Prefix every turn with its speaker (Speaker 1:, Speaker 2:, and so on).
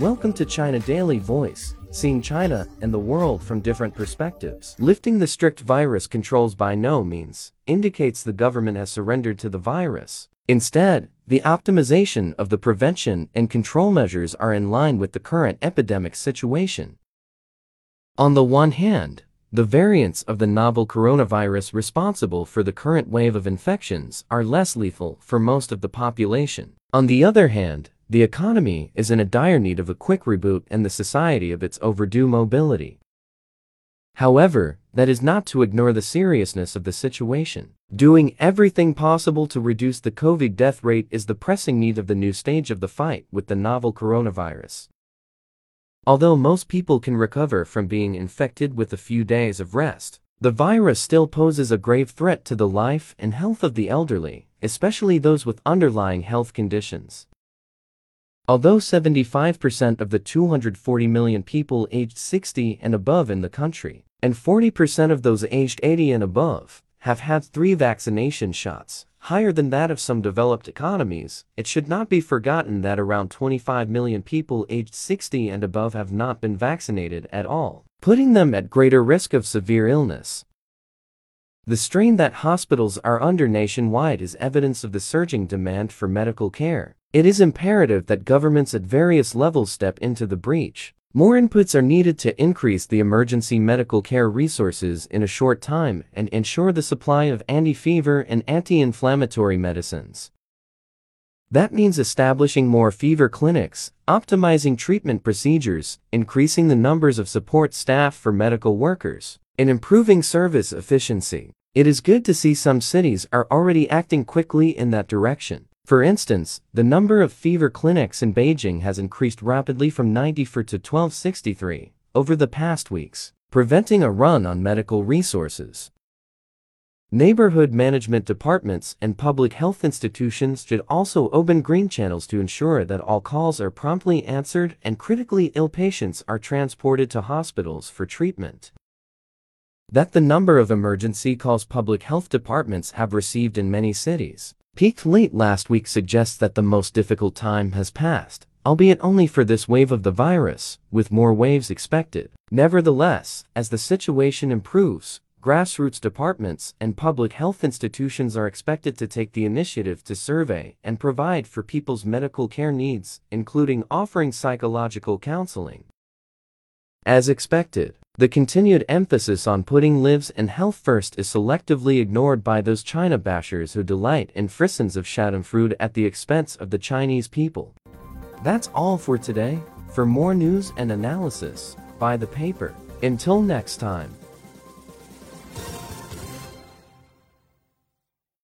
Speaker 1: Welcome to China Daily Voice, seeing China and the world from different perspectives. Lifting the strict virus controls by no means indicates the government has surrendered to the virus. Instead, the optimization of the prevention and control measures are in line with the current epidemic situation. On the one hand, the variants of the novel coronavirus responsible for the current wave of infections are less lethal for most of the population. On the other hand, the economy is in a dire need of a quick reboot and the society of its overdue mobility. However, that is not to ignore the seriousness of the situation. Doing everything possible to reduce the COVID death rate is the pressing need of the new stage of the fight with the novel coronavirus. Although most people can recover from being infected with a few days of rest, the virus still poses a grave threat to the life and health of the elderly, especially those with underlying health conditions. Although 75% of the 240 million people aged 60 and above in the country, and 40% of those aged 80 and above, have had three vaccination shots, higher than that of some developed economies, it should not be forgotten that around 25 million people aged 60 and above have not been vaccinated at all, putting them at greater risk of severe illness. The strain that hospitals are under nationwide is evidence of the surging demand for medical care. It is imperative that governments at various levels step into the breach. More inputs are needed to increase the emergency medical care resources in a short time and ensure the supply of anti-fever and anti-inflammatory medicines. That means establishing more fever clinics, optimizing treatment procedures, increasing the numbers of support staff for medical workers, and improving service efficiency. It is good to see some cities are already acting quickly in that direction. For instance, the number of fever clinics in Beijing has increased rapidly from 94 to 1263 over the past weeks, preventing a run on medical resources. Neighborhood management departments and public health institutions should also open green channels to ensure that all calls are promptly answered and critically ill patients are transported to hospitals for treatment. That the number of emergency calls public health departments have received in many cities peaked late last week suggests that the most difficult time has passed, albeit only for this wave of the virus, with more waves expected. Nevertheless, as the situation improves, grassroots departments and public health institutions are expected to take the initiative to survey and provide for people's medical care needs, including offering psychological counseling. As expected, the continued emphasis on putting lives and health first is selectively ignored by those China bashers who delight in frissons of schadenfreude at the expense of the Chinese people. That's all for today. For more news and analysis, buy the paper. Until next time.